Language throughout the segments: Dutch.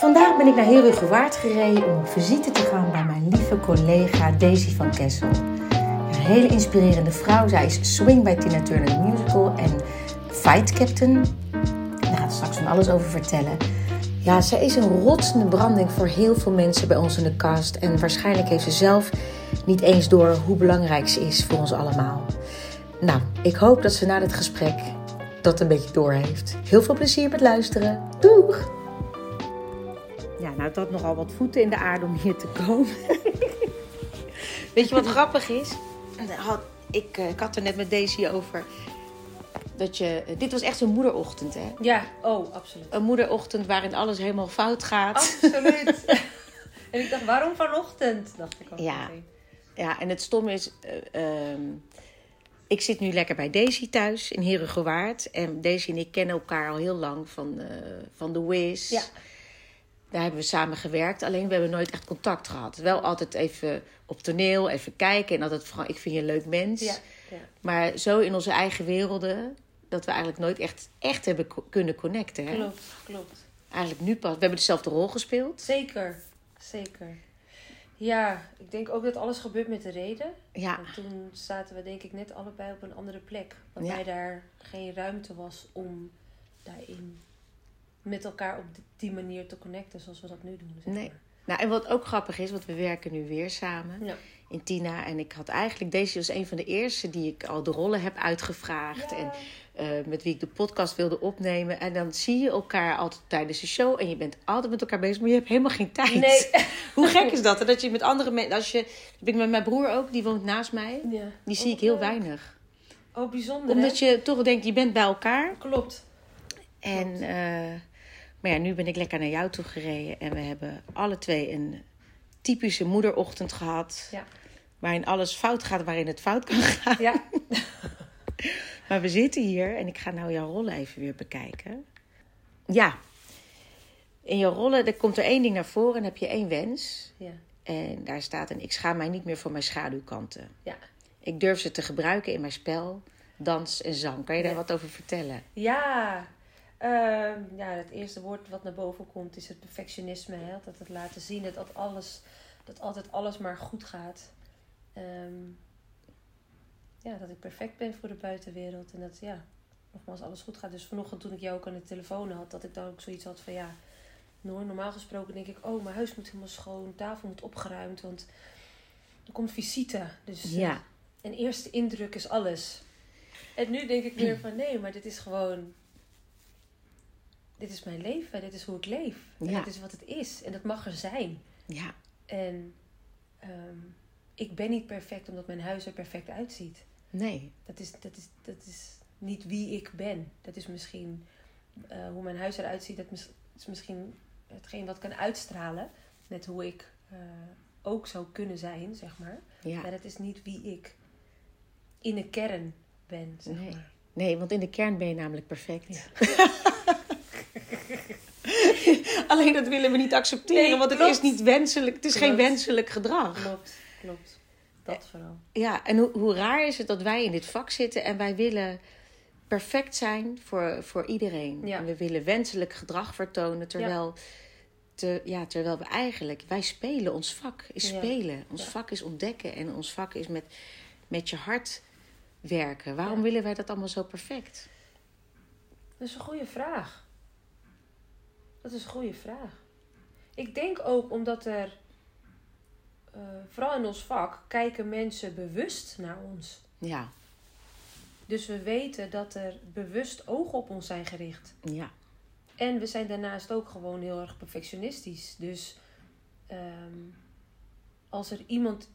Vandaag ben ik naar Herugewaard gereden om op visite te gaan bij mijn lieve collega Daisy van Kessel. Een hele inspirerende vrouw. Zij is swing bij Tina Turner Musical en fight captain. Daar gaat straks van alles over vertellen. Ja, zij is een rotsende branding voor heel veel mensen bij ons in de cast. En waarschijnlijk heeft ze zelf niet eens door hoe belangrijk ze is voor ons allemaal. Nou, ik hoop dat ze na dit gesprek dat een beetje door heeft. Heel veel plezier met luisteren. Doeg! Ja, nou, het had nogal wat voeten in de aarde om hier te komen. Weet je wat grappig is? Had, ik, eh, ik had er net met Daisy over. Dat je, dit was echt zo'n moederochtend, hè? Ja, oh, absoluut. Een moederochtend waarin alles helemaal fout gaat. Absoluut. en ik dacht, waarom vanochtend? Dacht ik ook Ja. meteen. Ja, en het stomme is, eh, ehm, ik zit nu lekker bij Daisy thuis in Herugewaard. En Daisy en ik kennen elkaar al heel lang van, eh, van The Wiz. Ja. Daar hebben we samen gewerkt, alleen we hebben nooit echt contact gehad. Wel altijd even op toneel, even kijken en altijd van, ik vind je een leuk mens. Ja, ja. Maar zo in onze eigen werelden, dat we eigenlijk nooit echt, echt hebben kunnen connecten. Hè? Klopt, klopt. Eigenlijk nu pas. We hebben dezelfde rol gespeeld. Zeker, zeker. Ja, ik denk ook dat alles gebeurt met de reden. Ja, Want toen zaten we denk ik net allebei op een andere plek. Ja. Waarbij daar geen ruimte was om daarin met elkaar op die manier te connecten zoals we dat nu doen. Zeg Nee. maar. nou en wat ook grappig is, want we werken nu weer samen. Ja. in Tina. En ik had eigenlijk, deze was een van de eerste die ik al de rollen heb uitgevraagd. Ja. En eh, met wie ik de podcast wilde opnemen. En dan zie je elkaar altijd tijdens de show. En je bent altijd met elkaar bezig, maar je hebt helemaal geen tijd. Nee. Hoe gek is dat? Dat je met andere mensen. Als je. Dat ben ik met mijn broer ook, die woont naast mij. Ja. Die zie Oh, ik heel leuk. weinig. Oh, bijzonder Omdat hè? je toch denkt, je bent bij elkaar. Klopt. En, eh, maar ja, nu ben ik lekker naar jou toe gereden. En we hebben alle twee een typische moederochtend gehad. Ja. Waarin alles fout gaat, waarin het fout kan gaan. Ja. Maar we zitten hier en ik ga nou jouw rollen even weer bekijken. Ja, in jouw rollen er komt er één ding naar voren en heb je één wens. Ja. En daar staat een, ik schaam mij niet meer voor mijn schaduwkanten. Ja. Ik durf ze te gebruiken in mijn spel, dans en zang. Kan je daar Ja. wat over vertellen? Ja, ehm, ja, het eerste woord wat naar boven komt is het perfectionisme. Hè? Dat het laten zien dat, dat, alles, dat altijd alles maar goed gaat. Ehm, ja, dat ik perfect ben voor de buitenwereld. En dat, ja, nogmaals, alles goed gaat. Dus vanochtend toen ik jou ook aan de telefoon had, dat ik dan ook zoiets had van, ja, Noor, normaal gesproken denk ik, oh, mijn huis moet helemaal schoon, tafel moet opgeruimd, want er komt visite. Dus eh, Ja, een eerste indruk is alles. En nu denk ik meer van nee, maar dit is gewoon. Dit is mijn leven, dit is hoe ik leef. En Ja. dit is wat het is. En dat mag er zijn. ja, En ehm, ik ben niet perfect omdat mijn huis er perfect uitziet. nee. Dat is, dat is, dat is niet wie ik ben. Dat is misschien eh, hoe mijn huis eruit ziet. Dat is misschien hetgeen wat kan uitstralen. Met hoe ik eh, ook zou kunnen zijn, zeg maar. Ja. Maar dat is niet wie ik in de kern ben, zeg Nee. maar. Nee, want in de kern ben je namelijk perfect. Alleen dat willen we niet accepteren, Nee, want het klopt. is niet wenselijk. Het is geen wenselijk gedrag. Klopt, klopt. Dat vooral. Ja, en hoe, hoe raar is het dat wij in dit vak zitten en wij willen perfect zijn voor, voor iedereen. Ja. En we willen wenselijk gedrag vertonen, terwijl, te, ja, terwijl we eigenlijk, wij spelen. Ons vak is Ja. spelen. Ons Ja. vak is ontdekken en ons vak is met, met je hart werken. Waarom Ja. willen wij dat allemaal zo perfect? Dat is een goede vraag. Dat is een goede vraag. Ik denk ook omdat er, eh, vooral in ons vak, kijken mensen bewust naar ons. Ja, Dus we weten dat er bewust ogen op ons zijn gericht. ja, En we zijn daarnaast ook gewoon heel erg perfectionistisch. Dus ehm, als er iemand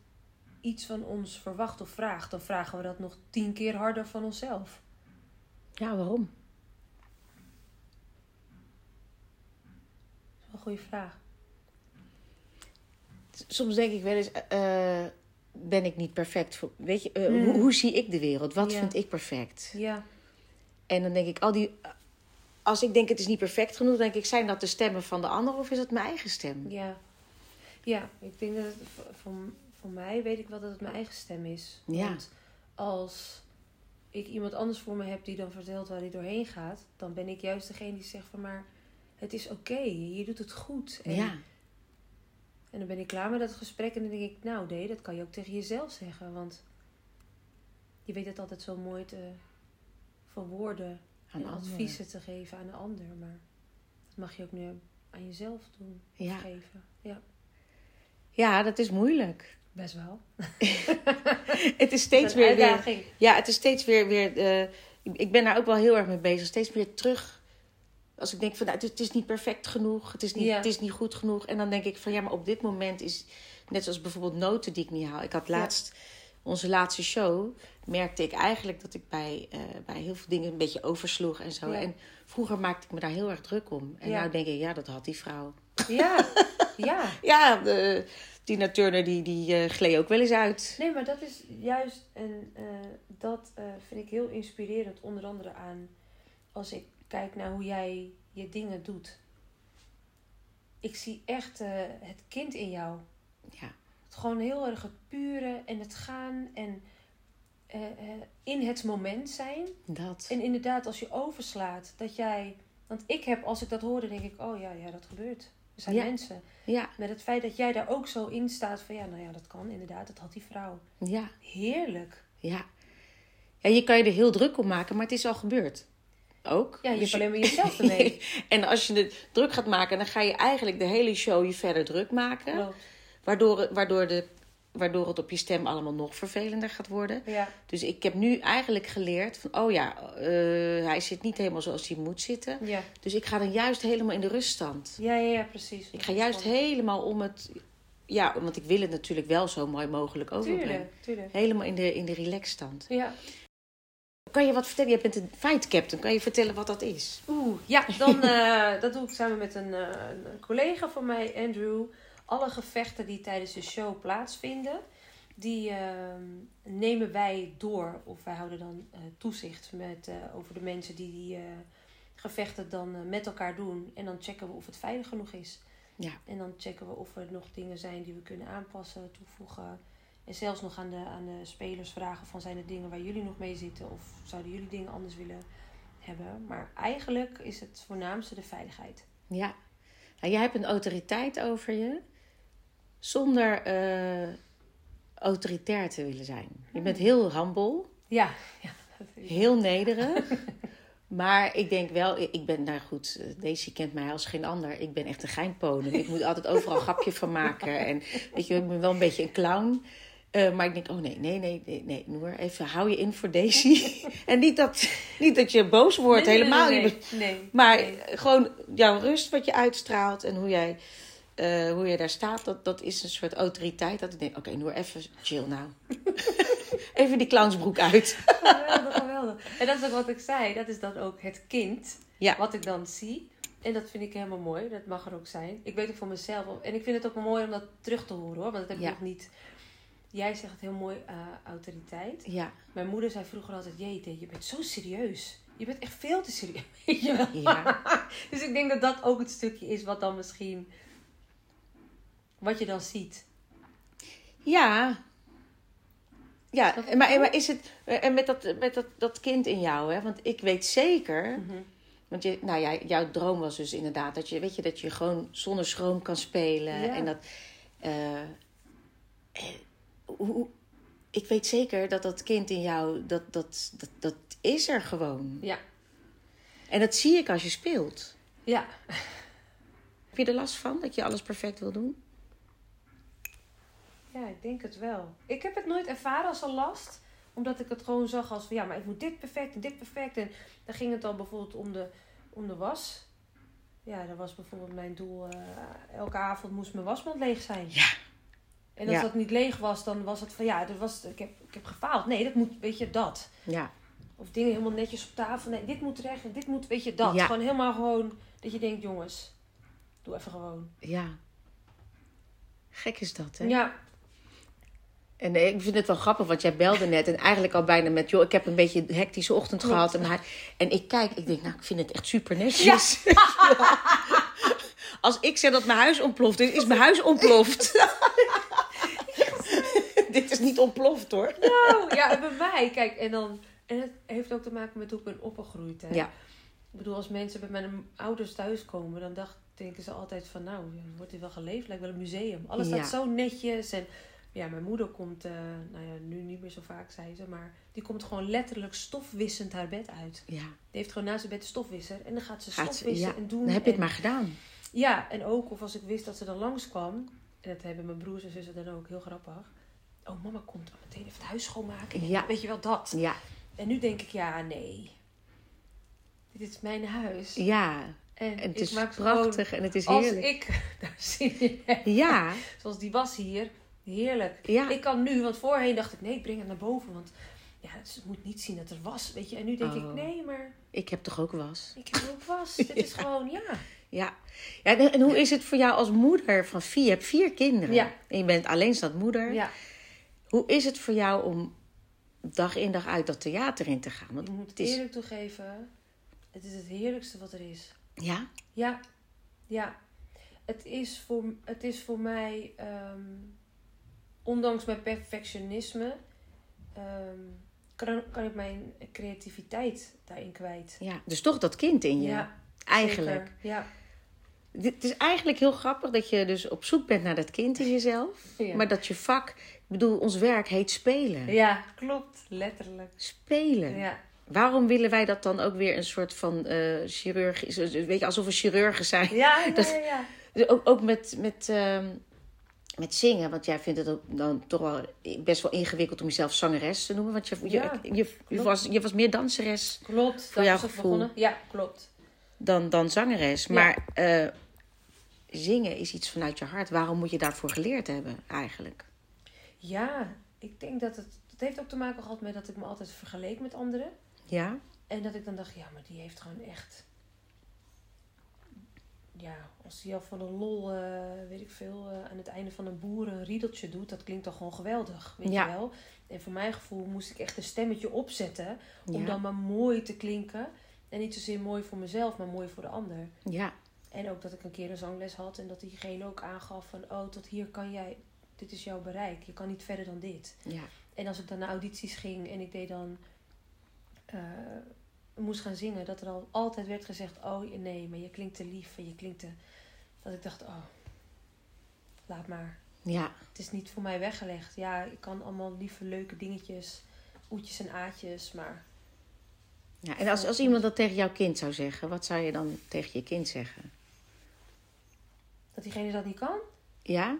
iets van ons verwacht of vraagt, dan vragen we dat nog tien keer harder van onszelf. ja, waarom? Dat is wel een goede vraag. Soms denk ik wel eens, eh, ben ik niet perfect? Voor, weet je, eh, Mm. hoe, hoe zie ik de wereld? Wat Ja. vind ik perfect? Ja, En dan denk ik, al die, als ik denk het is niet perfect genoeg, denk ik, zijn dat de stemmen van de ander of is het mijn eigen stem? ja. Ja, ik denk dat het v- van, van mij weet ik wel dat het mijn eigen stem is. Ja. Want als ik iemand anders voor me heb die dan vertelt waar hij doorheen gaat, dan ben ik juist degene die zegt van maar het is oké, je doet het goed. En, Ja, en dan ben ik klaar met dat gesprek en dan denk ik, nou nee, dat kan je ook tegen jezelf zeggen. Want je weet het altijd zo mooi te verwoorden aan en anderen. adviezen te geven aan een ander. Maar dat mag je ook nu aan jezelf doen, of Ja. geven. Ja, Ja, dat is moeilijk. best wel. Het is steeds is weer. Ja, het is steeds weer. weer eh, ik- ik ben daar ook wel heel erg mee bezig. Steeds weer terug. Als ik denk van nou, het, is, niet perfect genoeg, het is niet, Ja. het is niet goed genoeg. En dan denk ik van ja, maar op dit moment is. Net zoals bijvoorbeeld noten die ik niet haal. Ik had Ja. laatst, onze laatste show, merkte ik eigenlijk dat ik bij, eh, bij heel veel dingen een beetje oversloeg en zo. Ja. En vroeger maakte ik me daar heel erg druk om. En nou denk ik, ja, dat had die vrouw. Ja, ja. Ja, de, Tina Turner die, die eh, gleed ook wel eens uit. Nee, maar dat is juist, en eh, dat vind ik heel inspirerend, onder andere aan als ik kijk naar hoe jij je dingen doet. Ik zie echt eh, het kind in jou. Ja, Het gewoon heel erg het pure en het gaan en eh, eh, in het moment zijn. dat. En inderdaad, als je overslaat, dat jij. Want ik heb, als ik dat hoorde, denk ik: oh ja, ja, dat gebeurt. Er zijn Ja. mensen. Ja, Met het feit dat jij daar ook zo in staat van ja, nou ja, dat kan inderdaad, dat had die vrouw. ja. Heerlijk. Ja. ja, je kan je er heel druk om maken, maar het is al gebeurd. Ook. Ja, je Dus hebt alleen maar jezelf ermee. en als je het druk gaat maken, dan ga je eigenlijk de hele show je verder druk maken. Klopt. Waardoor, waardoor, de, waardoor het op je stem allemaal nog vervelender gaat worden. Ja, Dus ik heb nu eigenlijk geleerd van, oh ja, eh, hij zit niet helemaal zoals hij moet zitten. ja. Dus ik ga dan juist helemaal in de ruststand. Ja, ja, ja, precies. Ik ga juist helemaal om het, ja, want ik wil het natuurlijk wel zo mooi mogelijk overbrengen. Tuurlijk, tuurlijk. Helemaal in de, in de relaxstand. Ja. Kan je wat vertellen? Je bent een fight captain. Kan je vertellen wat dat is? Oeh, ja, dan, eh, dat doe ik samen met een, eh, een collega van mij, Andrew. Alle gevechten die tijdens de show plaatsvinden, die ehm, nemen wij door. Of wij houden dan eh, toezicht met, eh, over de mensen die die eh, gevechten dan eh, met elkaar doen. En dan checken we of het veilig genoeg is. Ja. En dan checken we of er nog dingen zijn die we kunnen aanpassen, toevoegen. En zelfs nog aan de, aan de spelers vragen van zijn er dingen waar jullie nog mee zitten of zouden jullie dingen anders willen hebben. Maar eigenlijk is het voornaamste de veiligheid. Ja. Nou, jij hebt een autoriteit over je zonder eh, autoritair te willen zijn. Je bent heel humble, Ja, ja. heel nederig. Maar ik denk wel, ik ben, nou goed, eh, Daisy kent mij als geen ander. Ik ben echt een geinponem. Ik moet altijd overal een grapje van maken. En weet je, ik ben wel een beetje een clown. Eh, maar ik denk, oh nee, nee, nee, nee, nee, Noor, even hou je in voor Daisy. en niet dat, niet dat je boos wordt, Nee, helemaal nee, niet. nee. Maar gewoon jouw rust wat je uitstraalt en hoe jij, eh, hoe je daar staat, dat, dat is een soort autoriteit. Dat ik denk, oké, Noor, even chill nou. even die clownsbroek uit. Geweldig, geweldig. En dat is ook wat ik zei. Dat is dan ook het kind. Ja. Wat ik dan zie. En dat vind ik helemaal mooi. Dat mag er ook zijn. Ik weet ook voor mezelf. En ik vind het ook mooi om dat terug te horen hoor. Want dat heb ik Ja. nog niet. Jij zegt het heel mooi, eh, autoriteit. Ja, Mijn moeder zei vroeger altijd: Jeetje, je bent zo serieus. Je bent echt veel te serieus. Weet je wel? ja, Dus ik denk dat dat ook het stukje is wat dan misschien. Wat je dan ziet. ja. Ja, maar, maar is het, en met, dat, met dat, dat kind in jou, hè? want ik weet zeker, Mhm. want je, nou ja, jouw droom was dus inderdaad dat je, weet je, dat je gewoon zonder schroom kan spelen. Ja. En dat, eh, hoe, ik weet zeker dat dat kind in jou, dat, dat, dat, dat is er gewoon. Ja. En dat zie ik als je speelt. Ja. Heb je er last van, dat je alles perfect wil doen? Ja, ik denk het wel. Ik heb het nooit ervaren als een last. Omdat ik het gewoon zag als van ja, maar ik moet dit perfect en dit perfect. En dan ging het dan bijvoorbeeld om de, om de was. Ja, dat was bijvoorbeeld mijn doel. eh, elke avond moest mijn wasmand leeg zijn. Ja. En als Ja. dat niet leeg was, dan was het van ja, dat was, ik, heb, ik heb gefaald. Nee, dat moet, weet je, dat. Ja, Of dingen helemaal netjes op tafel. Nee, dit moet recht en dit moet, weet je, dat. Ja. Gewoon helemaal gewoon dat je denkt, jongens, doe even gewoon. ja. Gek is dat, hè? Ja, En eh, ik vind het wel grappig, want jij belde net en eigenlijk al bijna met... joh, ik heb een beetje een hectische ochtend Klopt. gehad. En, en ik kijk, ik denk, nou, ik vind het echt super netjes. Als ik zeg dat mijn huis ontploft is, is mijn huis ontploft. Niet ontploft, hoor. Nou, ja, en bij mij, kijk, en dan. En het heeft ook te maken met hoe ik ben opgegroeid. Hè? Ja. Ik bedoel, als mensen bij mijn ouders thuiskomen, dan dacht, denken ze altijd van, nou, wordt hier wel geleefd? Lijkt wel een museum. Alles Ja. staat zo netjes. En ja, mijn moeder komt, eh, nou ja, nu niet meer zo vaak, zei ze, maar die komt gewoon letterlijk stofwissend haar bed uit. Ja. Die heeft gewoon naast het bed een stofwisser en dan gaat ze Gaat ze- stofwissen ja, en doen. Dan heb je het en- maar gedaan. Ja, en ook, of als ik wist dat ze dan langskwam, en dat hebben mijn broers en zussen dan ook, heel grappig. Oh, mama komt meteen even het huis schoonmaken. Ja. Weet je wel, dat. Ja. En nu denk ik, ja, nee. Dit is mijn huis. Ja. En, En het is prachtig en het is gewoon, als heerlijk. ik daar zin in heb, Ja. zoals die was hier, heerlijk. Ja. Ik kan nu, want voorheen dacht ik, nee, ik breng het naar boven. Want ja, ze moet niet zien dat er was, weet je. En nu denk ik, Oh. nee, maar Ik heb toch ook was. ik heb ook was. Dit is gewoon, ja. Ja. ja en, en hoe is het voor jou als moeder van vier? Je hebt vier kinderen. Ja. En je bent alleenstaand moeder. Ja, Hoe is het voor jou om dag in dag uit dat theater in te gaan? Want ik moet het is, eerlijk toegeven, het is het heerlijkste wat er is. ja, Ja, ja. Het is voor, het is voor mij, ehm, ondanks mijn perfectionisme, ehm, kan, kan ik mijn creativiteit daarin kwijt. ja. Dus toch dat kind in je. eigenlijk. zeker. Ja. Het is eigenlijk heel grappig dat je dus op zoek bent naar dat kind in jezelf. Ja. Maar dat je vak, bedoel, ons werk heet spelen. ja, klopt. Letterlijk. Spelen. Ja. Waarom willen wij dat dan ook weer een soort van eh chirurgisch... Weet je, alsof we chirurgen zijn. Ja, ja, Dat- ja, ja. Dus Ook, ook met, met, ehm, met zingen. Want jij vindt het ook dan toch wel best wel ingewikkeld om jezelf zangeres te noemen. Want je, je, Ja, je, je, klopt. was, je was meer danseres Klopt. Voor jouw gevoel. begonnen. Ja, klopt. dan, dan zangeres. Ja. Maar eh, zingen is iets vanuit je hart. Waarom moet je daarvoor geleerd hebben eigenlijk? Ja, ik denk dat het... Het heeft ook te maken gehad met dat ik me altijd vergeleek met anderen. Ja? En dat ik dan dacht, ja, maar die heeft gewoon echt... Ja, als die al van een lol, eh, weet ik veel, eh, aan het einde van een boer een riedeltje doet, dat klinkt dan gewoon geweldig, weet Ja. je wel. En voor mijn gevoel moest ik echt een stemmetje opzetten om Ja. dan maar mooi te klinken. En niet zozeer mooi voor mezelf, maar mooi voor de ander. Ja. En ook dat ik een keer een zangles had en dat diegene ook aangaf van, oh, tot hier kan jij, dit is jouw bereik. Je kan niet verder dan dit. Ja. En als ik dan naar audities ging en ik deed dan. eh, moest gaan zingen, dat er al altijd werd gezegd: Oh nee, maar je klinkt te lief en je klinkt te. Dat ik dacht: Oh, laat maar. Ja. Het is niet voor mij weggelegd. Ja, ik kan allemaal lieve, leuke dingetjes, oetjes en aatjes, maar. ja. En als, als iemand dat tegen jouw kind zou zeggen, wat zou je dan tegen je kind zeggen? Dat diegene dat niet kan? Ja?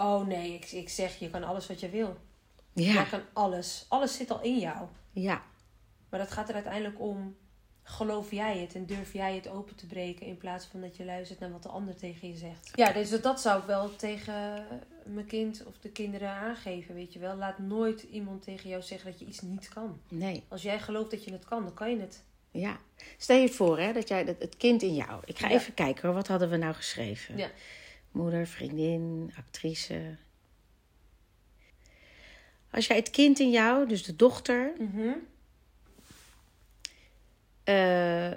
Oh nee, ik, ik zeg: Je kan alles wat je wil. Ja. kan alles. Alles zit al in jou. Ja. Maar dat gaat er uiteindelijk om. Geloof jij het en durf jij het open te breken in plaats van dat je luistert naar wat de ander tegen je zegt? Ja, dus dat- dat zou ik wel tegen mijn kind of de kinderen aangeven, weet je wel. Laat nooit iemand tegen jou zeggen dat je iets niet kan. Nee. Als jij gelooft dat je het kan, dan kan je het. Ja. Stel je voor hè, dat jij dat, het kind in jou. Ik ga Ja. even kijken hoor, wat hadden we nou geschreven? Ja. Moeder, vriendin, actrice. Als jij het kind in jou, dus de dochter. eh,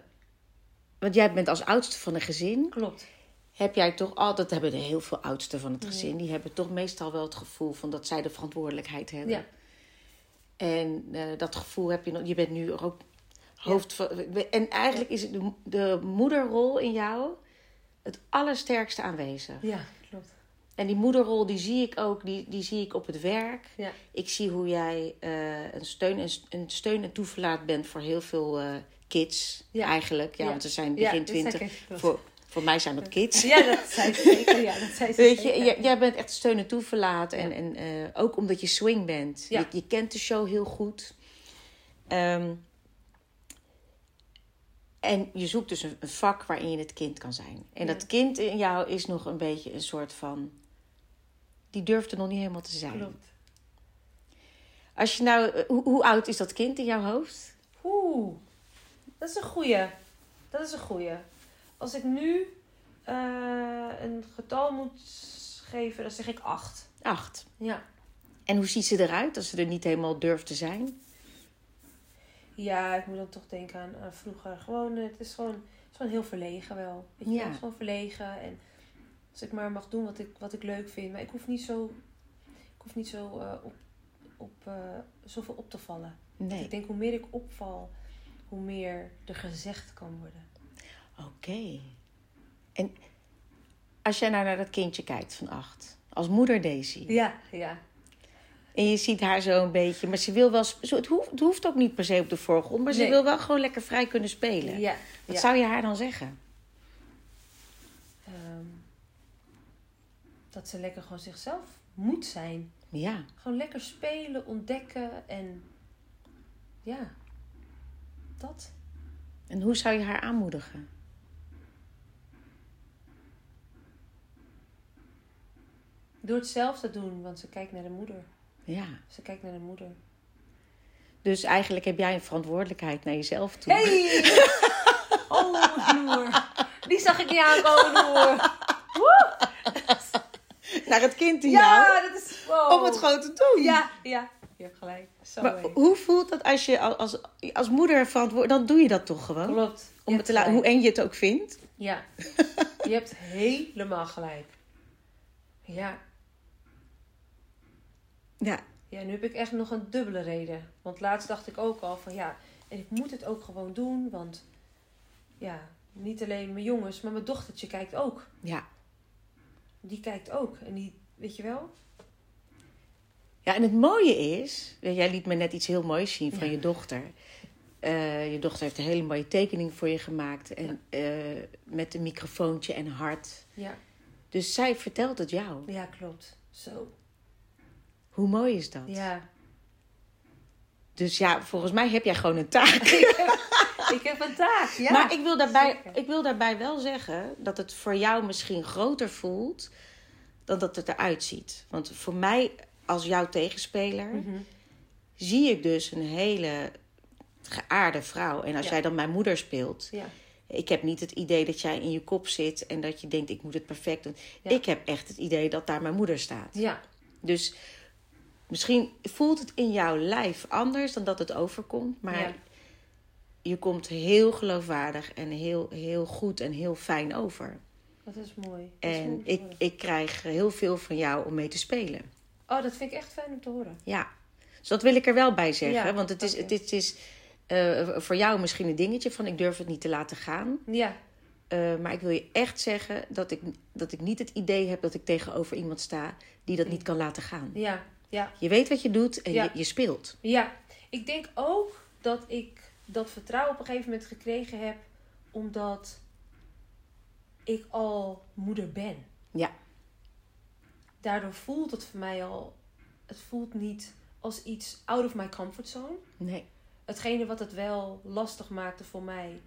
want jij bent als oudste van een gezin. Klopt. Heb jij toch altijd, hebben er heel veel oudsten van het gezin. Die hebben toch meestal wel het gevoel van dat zij de verantwoordelijkheid hebben. Ja. En eh, dat gevoel heb je nog. Je bent nu ook hoofd van. En eigenlijk is het de, de moederrol in jou het allersterkste aanwezig. Ja, klopt. En die moederrol die zie ik ook, die, die zie ik op het werk. Ja. Ik zie hoe jij eh, een, steun en, een steun en toeverlaat bent voor heel veel eh, kids. Ja. Eigenlijk, ja, Ja. want ze zijn begin twintig. Voor, voor mij zijn dat kids. Ja, dat ze zeker. Ja, dat ze Weet je, jij, jij bent echt steun en toeverlaat. En, en eh, ook omdat je swing bent. Ja. Je, je kent de show heel goed. Ehm, en je zoekt dus een, een vak waarin je het kind kan zijn. En Ja. dat kind in jou is nog een beetje een soort van... Die durft er nog niet helemaal te zijn. Klopt. Als je nou... eh, Hoe, hoe oud is dat kind in jouw hoofd? Oeh, dat is een goeie. Dat is een goeie. Als ik nu eh, een getal moet geven, dan zeg ik acht. Acht. Ja. En hoe ziet ze eruit als ze er niet helemaal durft te zijn? Ja, ik moet dan toch denken aan, aan vroeger. Gewoon, eh, het is gewoon, het is gewoon heel verlegen wel. Weet je, Ja. het is gewoon verlegen. En als ik maar mag doen wat ik, wat ik leuk vind. Maar ik hoef niet zo, ik hoef niet zo eh, op, op, eh, zoveel op te vallen. Nee. Ik denk, hoe meer ik opval, hoe meer er gezegd kan worden. Oké. En als jij nou naar dat kindje kijkt van acht, als moeder Daisy. Ja, ja. En je ziet haar zo een beetje, maar ze wil wel. het, hoeft, het hoeft ook niet per se op de voorgrond, maar ze wil wel gewoon lekker vrij kunnen spelen. ja, Wat ja. zou je haar dan zeggen? Ehm, dat ze lekker gewoon zichzelf moet zijn. Ja, Gewoon lekker spelen, ontdekken en ja, dat. en hoe zou je haar aanmoedigen? Door het zelf te doen, want ze kijkt naar de moeder. Ja. Ze kijkt naar de moeder. Dus eigenlijk heb jij een verantwoordelijkheid naar jezelf toe. Hey! Oh, Noer. Die zag ik niet aankomen, Noer. Naar het kind in jou. Ja, dat is... Wow. Om het gewoon te doen. Ja, ja. Je hebt gelijk. Zo Maar hoe voelt dat als je als, als, als moeder verantwoord... Dan doe je dat toch gewoon? Klopt. Om het te laten, hoe eng je het ook vindt. Ja. Je hebt helemaal gelijk. Ja. Ja, Ja, nu heb ik echt nog een dubbele reden. Want laatst dacht ik ook al van ja, en ik moet het ook gewoon doen. Want ja, niet alleen mijn jongens, maar mijn dochtertje kijkt ook. ja. Die kijkt ook. En die, weet je wel? Ja, en het mooie is... Jij liet me net iets heel moois zien van Ja. je dochter. Eh, je dochter heeft een hele mooie tekening voor je gemaakt. En eh, met een microfoontje en hart. Ja, Dus zij vertelt het jou. ja klopt. Zo. Hoe mooi is dat? Ja. Dus ja, volgens mij heb jij gewoon een taak. Ik heb een taak. Ja. maar ik wil, daarbij, zeker. ik wil daarbij wel zeggen dat het voor jou misschien groter voelt dan dat het eruit ziet. Want voor mij, als jouw tegenspeler, Mhm. zie ik dus een hele geaarde vrouw. En als Ja. jij dan mijn moeder speelt, Ja. ik heb niet het idee dat jij in je kop zit en dat je denkt, ik moet het perfect doen. Ja. Ik heb echt het idee dat daar mijn moeder staat. Ja. Dus misschien voelt het in jouw lijf anders dan dat het overkomt. Maar Ja. je komt heel geloofwaardig en heel, heel goed en heel fijn over. Dat is mooi. Dat is En mooi ik, ik krijg heel veel van jou om mee te spelen. Oh, dat vind ik echt fijn om te horen. Ja, dus dat wil ik er wel bij zeggen. Ja, want het is, het is, het is eh, voor jou misschien een dingetje van ik durf het niet te laten gaan. Ja. Eh, maar ik wil je echt zeggen dat ik, dat ik niet het idee heb dat ik tegenover iemand sta die dat Nee. niet kan laten gaan. Ja. Ja. Je weet wat je doet en Ja. je, je speelt. Ja, ik denk ook dat ik dat vertrouwen op een gegeven moment gekregen heb, omdat ik al moeder ben. Ja. Daardoor voelt het voor mij al, het voelt niet als iets out of my comfort zone. Nee. Hetgene wat het wel lastig maakte voor mij,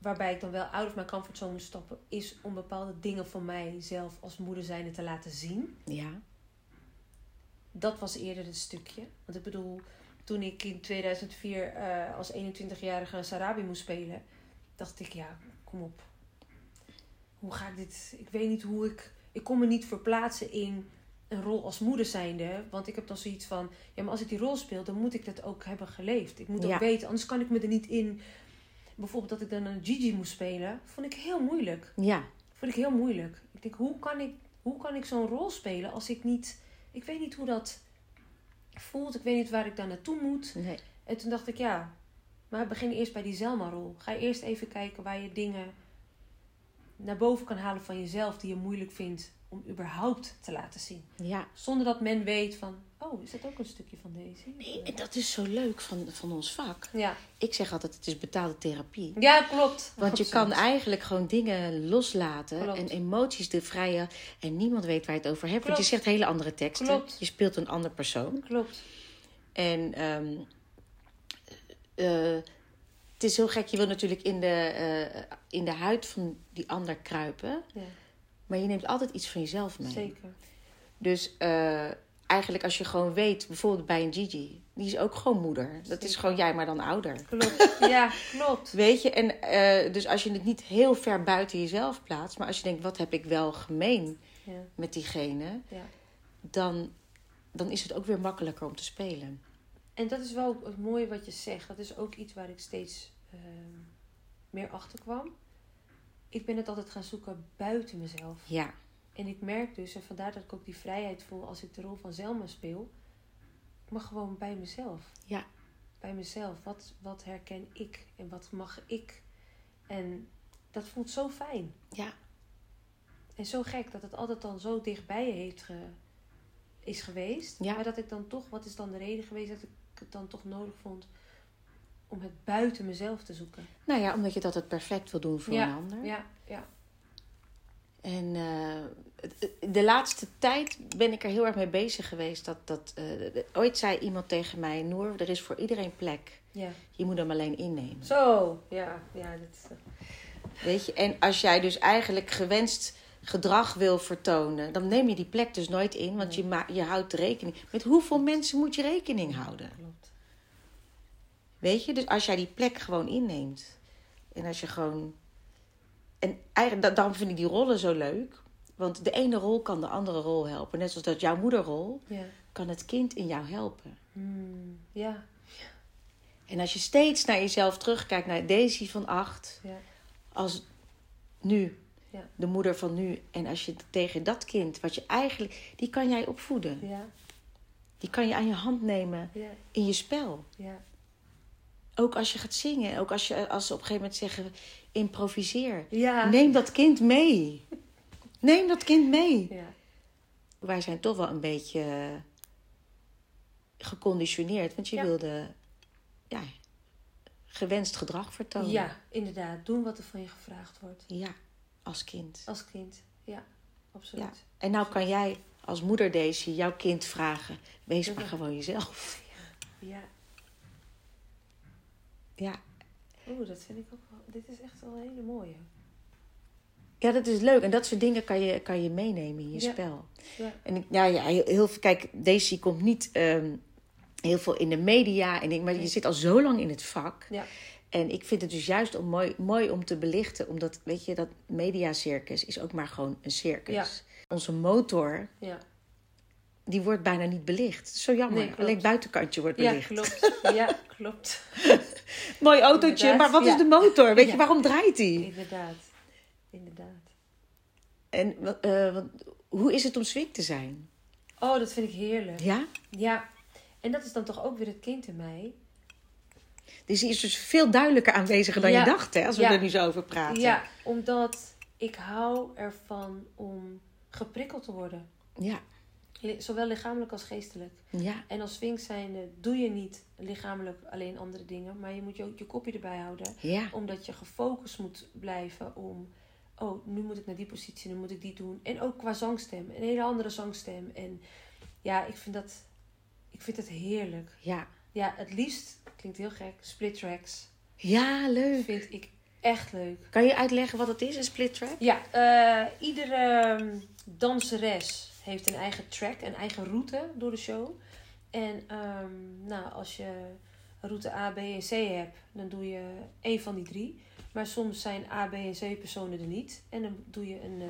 waarbij ik dan wel out of my comfort zone moest stappen, is om bepaalde dingen van mijzelf als moeder zijnde te laten zien. Ja. Dat was eerder het stukje. Want ik bedoel, toen ik in 2004 eh, als 21-jarige een Sarabi moest spelen, dacht ik, ja, kom op. Hoe ga ik dit? Ik weet niet hoe ik. Ik kon me niet verplaatsen in een rol als moeder zijnde. Want ik heb dan zoiets van, ja, maar als ik die rol speel, dan moet ik dat ook hebben geleefd. Ik moet Ja. ook weten, anders kan ik me er niet in. Bijvoorbeeld dat ik dan een Gigi moest spelen, vond ik heel moeilijk. Ja. Vond ik heel moeilijk. Ik denk, hoe kan ik, hoe kan ik zo'n rol spelen als ik niet... Ik weet niet hoe dat voelt. Ik weet niet waar ik daar naartoe moet. Nee. En toen dacht ik, ja, maar begin eerst bij die Zelma-rol. Ga eerst even kijken waar je dingen naar boven kan halen van jezelf die je moeilijk vindt om überhaupt te laten zien. Ja. Zonder dat men weet van, oh, is dat ook een stukje van deze? Nee, en dat is zo leuk van, van ons vak. Ja, Ik zeg altijd, het is betaalde therapie. ja klopt. Want je kan eigenlijk gewoon dingen loslaten Klopt. en emoties de vrije en niemand weet waar je het over hebt. Want je zegt hele andere teksten. Klopt. Je speelt een ander persoon. Klopt. En ehm, eh, het is heel gek. Je wil natuurlijk in de, eh, in de huid van die ander kruipen. Ja, Maar je neemt altijd iets van jezelf mee. zeker. Dus eh, eigenlijk als je gewoon weet, bijvoorbeeld bij een Gigi, die is ook gewoon moeder. Dat is gewoon jij, maar dan ouder. Klopt. Ja, klopt. Weet je, en eh, dus als je het niet heel ver buiten jezelf plaatst, maar als je denkt, wat heb ik wel gemeen Ja, met diegene, ja. dan, dan is het ook weer makkelijker om te spelen. En dat is wel het mooie wat je zegt. Dat is ook iets waar ik steeds ehm, meer achter kwam. Ik ben het altijd gaan zoeken buiten mezelf. Ja, En ik merk dus, en vandaar dat ik ook die vrijheid voel als ik de rol van Zelma speel. Ik mag gewoon bij mezelf. Ja. Bij mezelf. Wat, wat herken ik en wat mag ik? En dat voelt zo fijn. Ja. En zo gek dat het altijd dan zo dichtbij heeft ge, is geweest. Ja. Maar dat ik dan toch, wat is dan de reden geweest dat ik het dan toch nodig vond om het buiten mezelf te zoeken? Nou ja, omdat je dat het perfect wil doen voor Ja, een ander. Ja, ja. En eh, de laatste tijd ben ik er heel erg mee bezig geweest. Dat, dat, eh, ooit zei iemand tegen mij: Noor, er is voor iedereen plek. ja. Je moet hem alleen innemen. Zo, ja, ja. Dat, Weet je? En als jij dus eigenlijk gewenst gedrag wil vertonen, dan neem je die plek dus nooit in. Want Nee. je, je houdt rekening. Met hoeveel mensen moet je rekening houden? klopt. Weet je? Dus als jij die plek gewoon inneemt. En als je gewoon. En eigenlijk, da- daarom vind ik die rollen zo leuk. Want de ene rol kan de andere rol helpen. Net zoals dat jouw moederrol Ja. kan het kind in jou helpen. Hmm, ja, En als je steeds naar jezelf terugkijkt, naar Daisy van acht, ja, als nu, Ja. de moeder van nu. En als je tegen dat kind, wat je eigenlijk, die kan jij opvoeden. ja, Die kan je aan je hand nemen in je spel. ja. Ook als je gaat zingen, ook als, je, als ze op een gegeven moment zeggen, improviseer. Ja. Neem dat kind mee. Neem dat kind mee. Ja, Wij zijn toch wel een beetje eh, geconditioneerd. Want je Ja. wilde ja, gewenst gedrag vertonen. ja, inderdaad. Doen wat er van je gevraagd wordt. Ja, als kind. Als kind. Ja, absoluut. Ja. En nou kan jij als moeder Daisy jouw kind vragen. Wees maar gewoon jezelf. Ja. Ja. Oeh, dat vind ik ook wel... Dit is echt wel een hele mooie. ja, dat is leuk. En dat soort dingen kan je, kan je meenemen in je Ja. spel. Ja. En ik, ja, ja, heel, veel- kijk, Daisy komt niet ehm, heel veel in de media. En ik, maar je zit al zo lang in het vak. Ja. En ik vind het dus juist om mooi, mooi om te belichten. Omdat, weet je, dat mediacircus is ook maar gewoon een circus. Ja. Onze motor, Ja, die wordt bijna niet belicht. Zo jammer. Nee. Alleen het buitenkantje wordt ja belicht. klopt. Ja, klopt. Mooi autootje, Inderdaad, maar wat ja. is de motor? Weet je, waarom draait die? Inderdaad. Inderdaad. En wat- hoe is het om swing te zijn? Oh, dat vind ik heerlijk. Ja? Ja. En dat is dan toch ook weer het kind in mij. Dus die is dus veel duidelijker aanwezig dan Ja. je dacht, hè? Als we er nu zo over praten. Ja, omdat ik hou ervan om geprikkeld te worden. Ja. Zowel lichamelijk als geestelijk. Ja. En als Sphinx zijnde doe je niet lichamelijk alleen andere dingen. Maar je moet je ook je kopje erbij houden. Ja. Omdat je gefocust moet blijven om... Oh, nu moet ik naar die positie, nu moet ik die doen. En ook qua zangstem. Een hele andere zangstem. En ja, ik vind dat... Ik vind het heerlijk. Ja. Ja, het liefst, klinkt heel gek, split tracks. Ja, leuk. Vind ik echt leuk. Kan je uitleggen wat het is, een split track? Ja, eh, iedere ehm, danseres heeft een eigen track, een eigen route door de show. En ehm, nou, als je route A, B en C hebt, dan doe je één van die drie. Maar soms zijn A, B en C personen er niet. En dan doe je een, eh,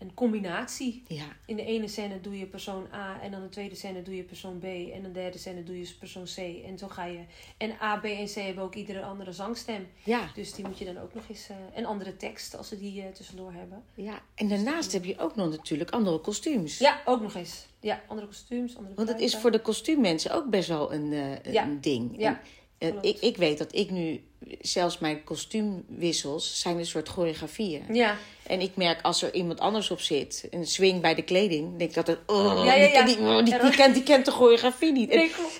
een combinatie. Ja. In de ene scène doe je persoon A en dan de tweede scène doe je persoon B en de derde scène doe je persoon C. En zo ga je. En A, B en C hebben ook iedere andere zangstem. Ja. Dus die moet je dan ook nog eens. eh een andere tekst als ze die eh, tussendoor hebben. ja. En daarnaast heb je ook nog natuurlijk andere kostuums. Ja, ook nog eens. Ja, andere kostuums, andere Want het is voor de kostuummensen ook best wel een, eh, een Ja. ding. Ja, En, klopt. ik, ik weet dat ik nu, zelfs mijn kostuumwissels zijn een soort choreografieën. Ja, En ik merk als er iemand anders op zit, een swing bij de kleding, denk ik altijd, oh, Ja, ja, die, ja. Die, die, die kent, die kent de choreografie niet.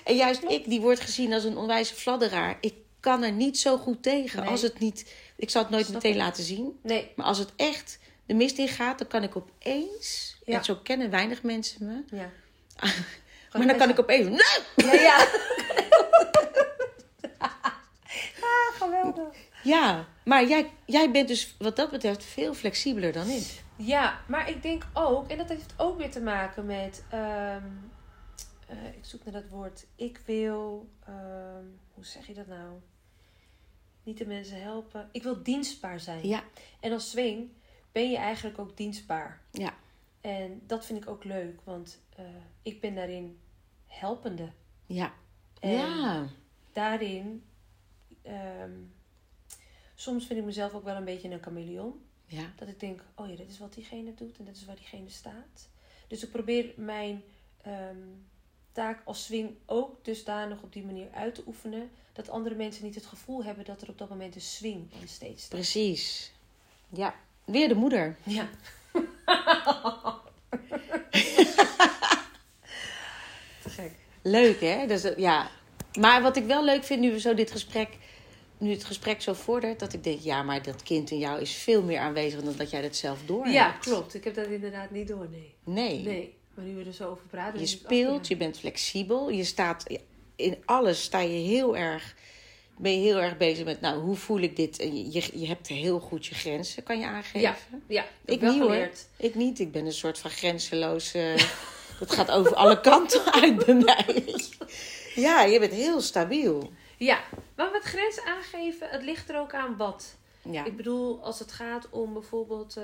En, juist ik, die wordt gezien als een onwijze fladderaar. Ik kan er niet zo goed tegen. Nee. Als het niet, ik zal het nooit meteen ik. laten zien. Nee, Maar als het echt de mist in gaat, dan kan ik opeens, Ja. en zo kennen weinig mensen me, ja. maar dan kan ik opeens, nee! Ja, ja. ah, geweldig. Ja, maar jij, jij bent dus wat dat betreft veel flexibeler dan ik. Ja, maar ik denk ook, en dat heeft ook weer te maken met. ehm, eh, ik zoek naar dat woord. Ik wil. ehm, hoe zeg je dat nou? Niet de mensen helpen. Ik wil dienstbaar zijn. Ja, En als swing ben je eigenlijk ook dienstbaar. ja, En dat vind ik ook leuk, want eh, ik ben daarin helpende. ja. En ja, daarin. ehm, soms vind ik mezelf ook wel een beetje een chameleon. ja, Dat ik denk, oh ja, dit is wat diegene doet en dit is waar diegene staat. Dus ik probeer mijn ehm, taak als swing ook dusdanig op die manier uit te oefenen. Dat andere mensen niet het gevoel hebben dat er op dat moment een swing on stage staat. precies. Ja, weer de moeder. Ja. Te gek. Leuk, hè? Dus, eh, ja. Maar wat ik wel leuk vind nu we zo dit gesprek... Nu het gesprek zo vordert, dat ik denk... Ja, maar dat kind in jou is veel meer aanwezig dan dat jij dat zelf door Ja, hebt. klopt. Ik heb dat inderdaad niet door, nee. Nee. Nee, maar nu we er zo over praten... Je speelt, ja. je bent flexibel. Je staat in alles sta je heel erg, ben je heel erg bezig met, nou, hoe voel ik dit? En je, je, hebt heel goed je grenzen, kan je aangeven. Ja, ja. Ik wel niet hoor. geleerd. Ik niet. Ik ben een soort van grenzeloos. eh, dat gaat over alle kanten uit bij mij. Ja, je bent heel stabiel. Ja, maar met grens aangeven, het ligt er ook aan wat. Ja, Ik bedoel, als het gaat om bijvoorbeeld eh,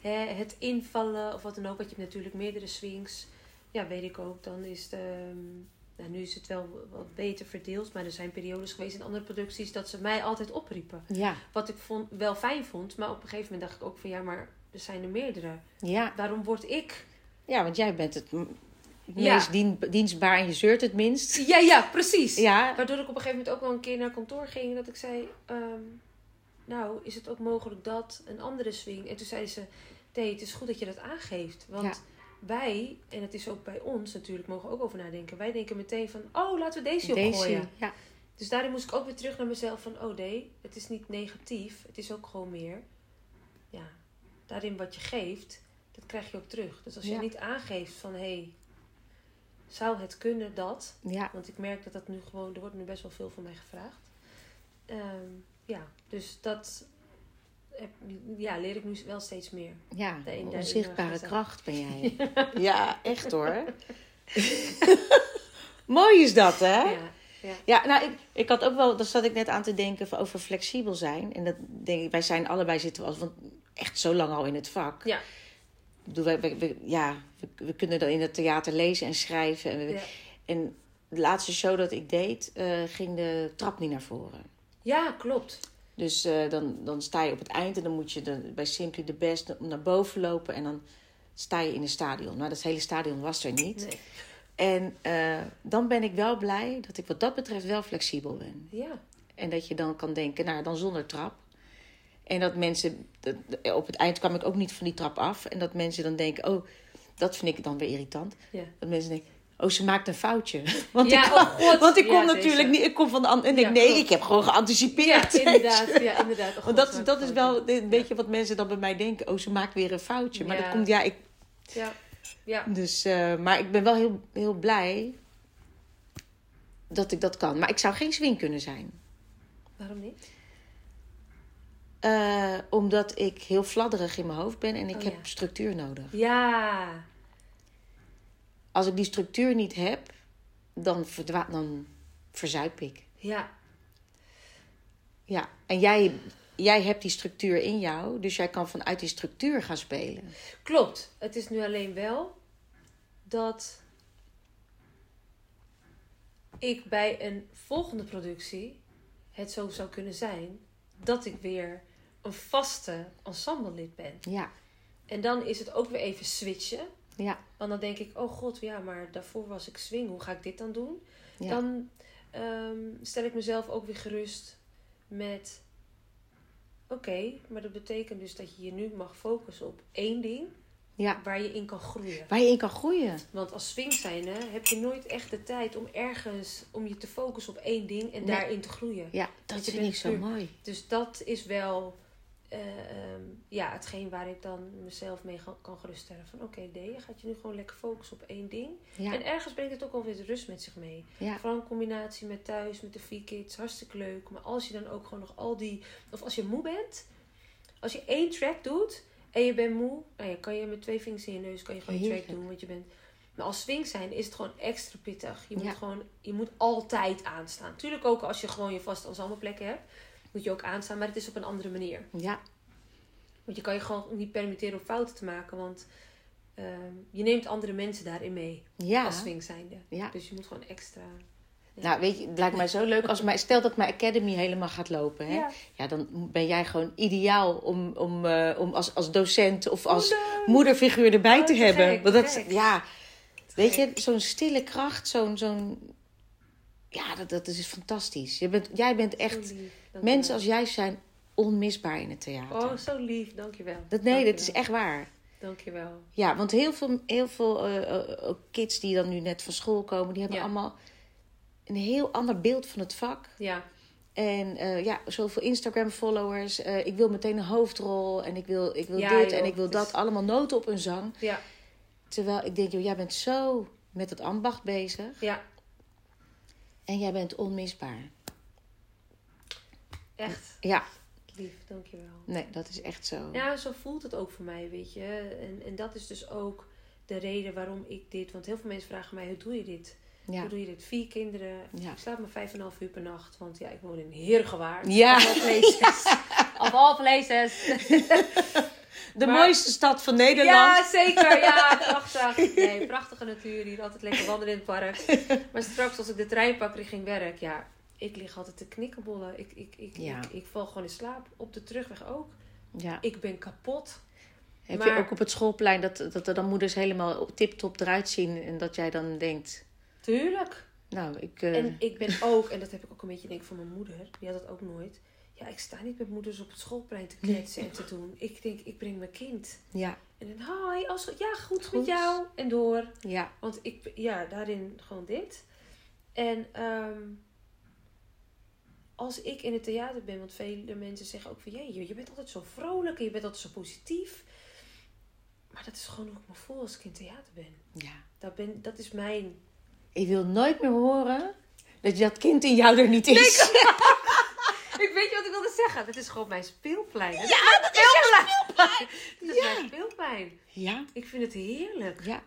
hè, het invallen of wat dan ook, want je hebt natuurlijk meerdere swings. Ja, weet ik ook, dan is het. ehm, nou, nu is het wel wat beter verdeeld, maar er zijn periodes geweest in andere producties dat ze mij altijd opriepen. ja, Wat ik vond, wel fijn vond, maar op een gegeven moment dacht ik ook van ja, maar er zijn er meerdere. ja. Waarom word ik? ja, want jij bent het Ja. meest dien- dienstbaar en je zeurt het minst. Ja, ja, precies. Ja, Waardoor ik op een gegeven moment ook wel een keer naar kantoor ging. Dat ik zei, ehm, nou, is het ook mogelijk dat een andere swing? En toen zeiden ze, nee, het is goed dat je dat aangeeft. Want Ja. wij, en het is ook bij ons natuurlijk, mogen ook over nadenken. Wij denken meteen van, oh, laten we deze, deze. opgooien. Ja, Dus daarin moest ik ook weer terug naar mezelf van, oh nee, het is niet negatief. Het is ook gewoon meer, ja, daarin wat je geeft, dat krijg je ook terug. Dus als je Ja. niet aangeeft van, hé, hey, zou het kunnen dat... ja, Want ik merk dat dat nu gewoon, er wordt nu best wel veel van mij gevraagd. Ehm, ja, dus dat heb, ja, leer ik nu wel steeds meer. ja. De een- de onzichtbare kracht ben jij. Ja, echt hoor. Mooi is dat, hè? Ja, ja. Ja, nou, ik, ik had ook wel, daar zat ik net aan te denken over flexibel zijn. En dat denk ik, wij zijn allebei zitten we als, want echt zo lang al in het vak. Ja. Bedoel, we, we, we- ja, we, we kunnen dan in het theater lezen en schrijven. En, we- Ja. en de laatste show dat ik deed, eh, ging de trap niet naar voren. ja, klopt. Dus eh, dan, dan sta je op het eind en dan moet je de, bij Simply the Best naar boven lopen. En dan sta je in een stadion. Nou, dat hele stadion was er niet. Nee. En eh, dan ben ik wel blij dat ik wat dat betreft wel flexibel ben. Ja, En dat je dan kan denken, nou dan zonder trap. En dat mensen, dat- op het eind kwam ik ook niet van die trap af. En dat mensen dan denken, oh, dat vind ik dan weer irritant. ja. Dat mensen denken, oh, ze maakt een foutje. Want Ja, ik, kom- oh God. want ik kom Ja, natuurlijk deze. niet, ik kom van de andere. En Ja, denk, nee, klopt. ik heb gewoon geanticipeerd. inderdaad. Ja, inderdaad. Oh, Want dat, dat is wel een beetje wat mensen dan bij mij denken. Oh, ze maakt weer een foutje. Maar dat komt, ja, ik, Ja, ja. dus, eh, maar ik ben wel heel, heel blij dat ik dat kan. Maar ik zou geen swing kunnen zijn. waarom niet? Eh, omdat ik heel fladderig in mijn hoofd ben en ik Oh, heb ja. structuur nodig. Ja, Als ik die structuur niet heb, dan, verdwa- dan verzuip ik. ja, Ja, en jij, jij hebt die structuur in jou, dus jij kan vanuit die structuur gaan spelen. klopt. Het is nu alleen wel dat ik bij een volgende productie het zo zou kunnen zijn dat ik weer een vaste ensemblelid ben. Ja, En dan is het ook weer even switchen. ja, Want dan denk ik, oh god, ja, maar daarvoor was ik swing. Hoe ga ik dit dan doen? ja. Dan ehm, stel ik mezelf ook weer gerust met... Oké, maar dat betekent dus dat je je nu mag focussen op één ding ja. waar je in kan groeien. Waar je in kan groeien. Want als swing zijnde heb je nooit echt de tijd om ergens om je te focussen op één ding en Nee. daarin te groeien. Ja, dat vind ik bent zo mooi. Dus dat is wel eh, ehm, ja, hetgeen waar ik dan mezelf mee kan geruststellen. Van oké, nee, je gaat je nu gewoon lekker focussen op één ding. Ja, En ergens brengt het ook alweer de rust met zich mee. ja, Vooral in combinatie met thuis, met de vier kids, hartstikke leuk. Maar als je dan ook gewoon nog al die... Of als je moe bent, als je één track doet en je bent moe... Nou ja, kan je met twee vingers in je neus kan je gewoon een track doen, want je bent... Maar als swing zijn is het gewoon extra pittig. Je moet Ja. gewoon, je moet altijd aanstaan. Tuurlijk ook als je gewoon je vaste ensembleplekken hebt, moet je ook aanstaan, maar het is op een andere manier. ja, Want je kan je gewoon niet permitteren om fouten te maken, want ehm, je neemt andere mensen daarin mee ja. als swing zijnde. ja. Dus je moet gewoon extra. Ja. Nou, weet je, het lijkt mij zo leuk als mijn, stel dat mijn academy helemaal gaat lopen. Hè? Ja. Ja, dan ben jij gewoon ideaal om, om, eh, om als, als docent of als Oh, moederfiguur erbij Oh, te te hebben. Want dat, gek. ja, weet je, zo'n stille kracht, zo'n, zo'n, ja, dat, dat is fantastisch. Je bent, jij bent echt, lief. Mensen als jij zijn onmisbaar in het theater. Oh, zo lief. Dankjewel. dat, nee, dat is echt waar. Dankjewel. Ja, want heel veel, heel veel eh, eh, ook kids die dan nu net van school komen, die hebben Ja. allemaal een heel ander beeld van het vak. Ja. En eh, ja, zoveel Instagram-followers. eh, ik wil meteen een hoofdrol en ik wil, ik wil Ja, dit joh, en ik wil dat. is- Allemaal noten op een zang. Ja. Terwijl ik denk, joh, jij bent zo met het ambacht bezig Ja. En jij bent onmisbaar. Echt Ja, lief. Dankjewel. nee, dat is echt zo. Ja, zo voelt het ook voor mij, weet je. En, en dat is dus ook de reden waarom ik dit... Want heel veel mensen vragen mij, hoe doe je dit? Ja. Hoe doe je dit? Vier kinderen. Ja. Ik slaap maar vijf en een half uur per nacht. Want ja, ik woon in Heergewaard. Ja. Of all places. of all places. De Maar- mooiste stad van Nederland. Ja, zeker. Ja, prachtig. Nee, prachtige natuur hier. Altijd lekker wandelen in het park. Maar straks als ik de trein pak richting werk, ja, ik lig altijd te knikkenbollen. Ik, ik, ik, Ja. ik, ik val gewoon in slaap. Op de terugweg ook. Ja. Ik ben kapot. Heb Maar- je ook op het schoolplein dat, dat er dan moeders helemaal tip-top eruit zien en dat jij dan denkt, Tuurlijk. nou, ik... eh, En ik ben ook, en dat heb ik ook een beetje denk van mijn moeder. Die had dat ook nooit. Ja, ik sta niet met moeders op het schoolplein te kletsen en te doen. Ik denk, ik breng mijn kind. Ja, En dan, hoi, als, ja, goed, Goed. met jou. En door. ja, Want ik, ja, daarin gewoon dit. En ehm, als ik in het theater ben, want vele mensen zeggen ook van, je, je bent altijd zo vrolijk en je bent altijd zo positief. Maar dat is gewoon hoe ik me voel als ik in het theater ben. ja. Dat, ben, dat is mijn... Ik wil nooit meer horen dat je dat kind in jou er niet is. wilde zeggen? Dat is gewoon mijn speelplein. Dat Ja, dat is jouw speelplein. Dit is mijn speelplein. Ja, Ik vind het heerlijk. ja,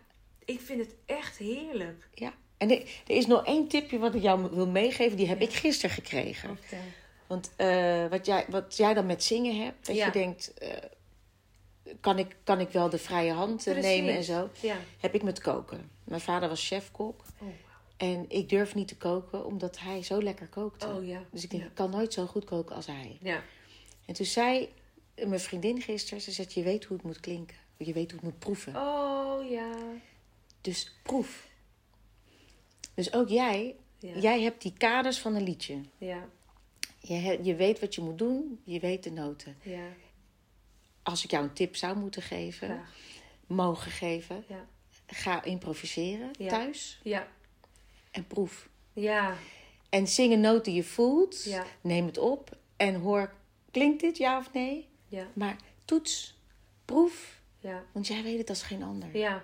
Ik vind het echt heerlijk. ja. En er, er is nog één tipje wat ik jou wil meegeven. Die heb ik gisteren gekregen. Want eh, wat, jij, wat jij dan met zingen hebt, dat Ja. je denkt... eh, kan, ik, kan ik wel de vrije hand eh, Precies. nemen en zo? Ja. Heb ik met koken. Mijn vader was chefkok. Oh, En ik durf niet te koken, omdat hij zo lekker kookte. oh ja. Dus ik denk, ja. ik kan nooit zo goed koken als hij. Ja. En toen zei mijn vriendin gisteren, ze zegt, je weet hoe het moet klinken. Je weet hoe het moet proeven. Oh ja. Dus proef. Dus ook jij, Ja. jij hebt die kaders van een liedje. Ja. Je, je weet wat je moet doen, je weet de noten. Ja. Als ik jou een tip zou moeten geven, mogen geven, Ja. ga improviseren thuis Ja. En proef. Ja. En zing een noot die je voelt, Ja. neem het op en hoor, klinkt dit ja of nee? Ja. Maar toets, proef, Ja. want jij weet het als geen ander. Ja.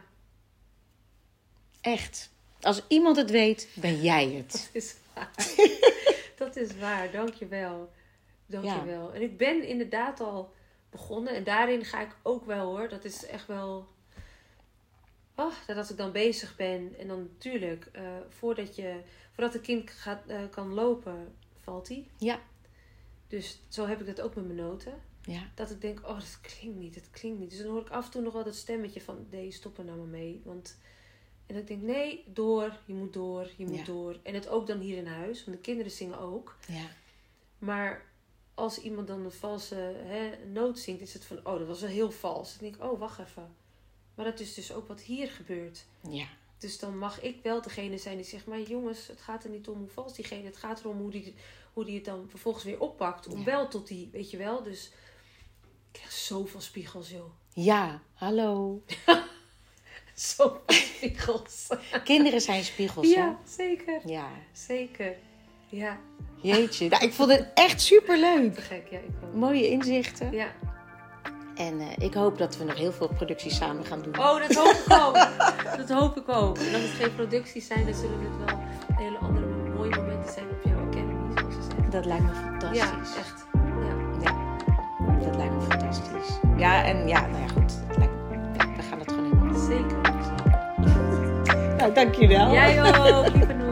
Echt. Als iemand het weet, ben jij het. Dat is waar. dat is waar. Dankjewel. Dankjewel. En ik ben inderdaad al begonnen. En daarin ga ik ook wel hoor. Dat is echt wel... Oh, dat als ik dan bezig ben. En dan natuurlijk, eh, voordat, je, voordat een kind gaat, eh, kan lopen, valt hij. Ja. Dus zo heb ik dat ook met mijn noten. Ja. Dat ik denk, oh, dat klinkt niet, dat klinkt niet. Dus dan hoor ik af en toe nog wel dat stemmetje van, nee, stop er nou maar mee. Want, en ik denk, nee, door, je moet door, je moet Ja. door. En het ook dan hier in huis, want de kinderen zingen ook. Ja. Maar als iemand dan een valse hè, noot zingt, is het van, oh, dat was wel heel vals. Dan denk ik, oh, wacht even. Maar dat is dus ook wat hier gebeurt. Ja. Dus dan mag ik wel degene zijn die zegt, maar jongens, het gaat er niet om hoe vals diegene, het gaat erom hoe die, hoe die het dan vervolgens weer oppakt. Om Ja. wel tot die, weet je wel. Dus ik krijg zoveel spiegels, joh. Ja, hallo. Zoveel spiegels. Kinderen zijn spiegels, ja, zeker. Ja. Zeker. Ja, Jeetje. Nou, ik vond het echt superleuk. te gek. Ja, ik. Mooie inzichten. Ja. En eh, ik hoop dat we nog heel veel producties samen gaan doen. Oh, dat hoop ik ook. dat hoop ik ook. En als het geen producties zijn, dan zullen het wel hele andere mooie momenten zijn op jouw academy, zoals ze zeggen. Dat lijkt me fantastisch. Ja, echt. Ja. Ja, dat lijkt me fantastisch. Ja, en ja, nou ja, goed. Het lijkt, ja, we gaan het gewoon helemaal doen. Zeker. Nou, dankjewel. Jij ook, lieve Noor.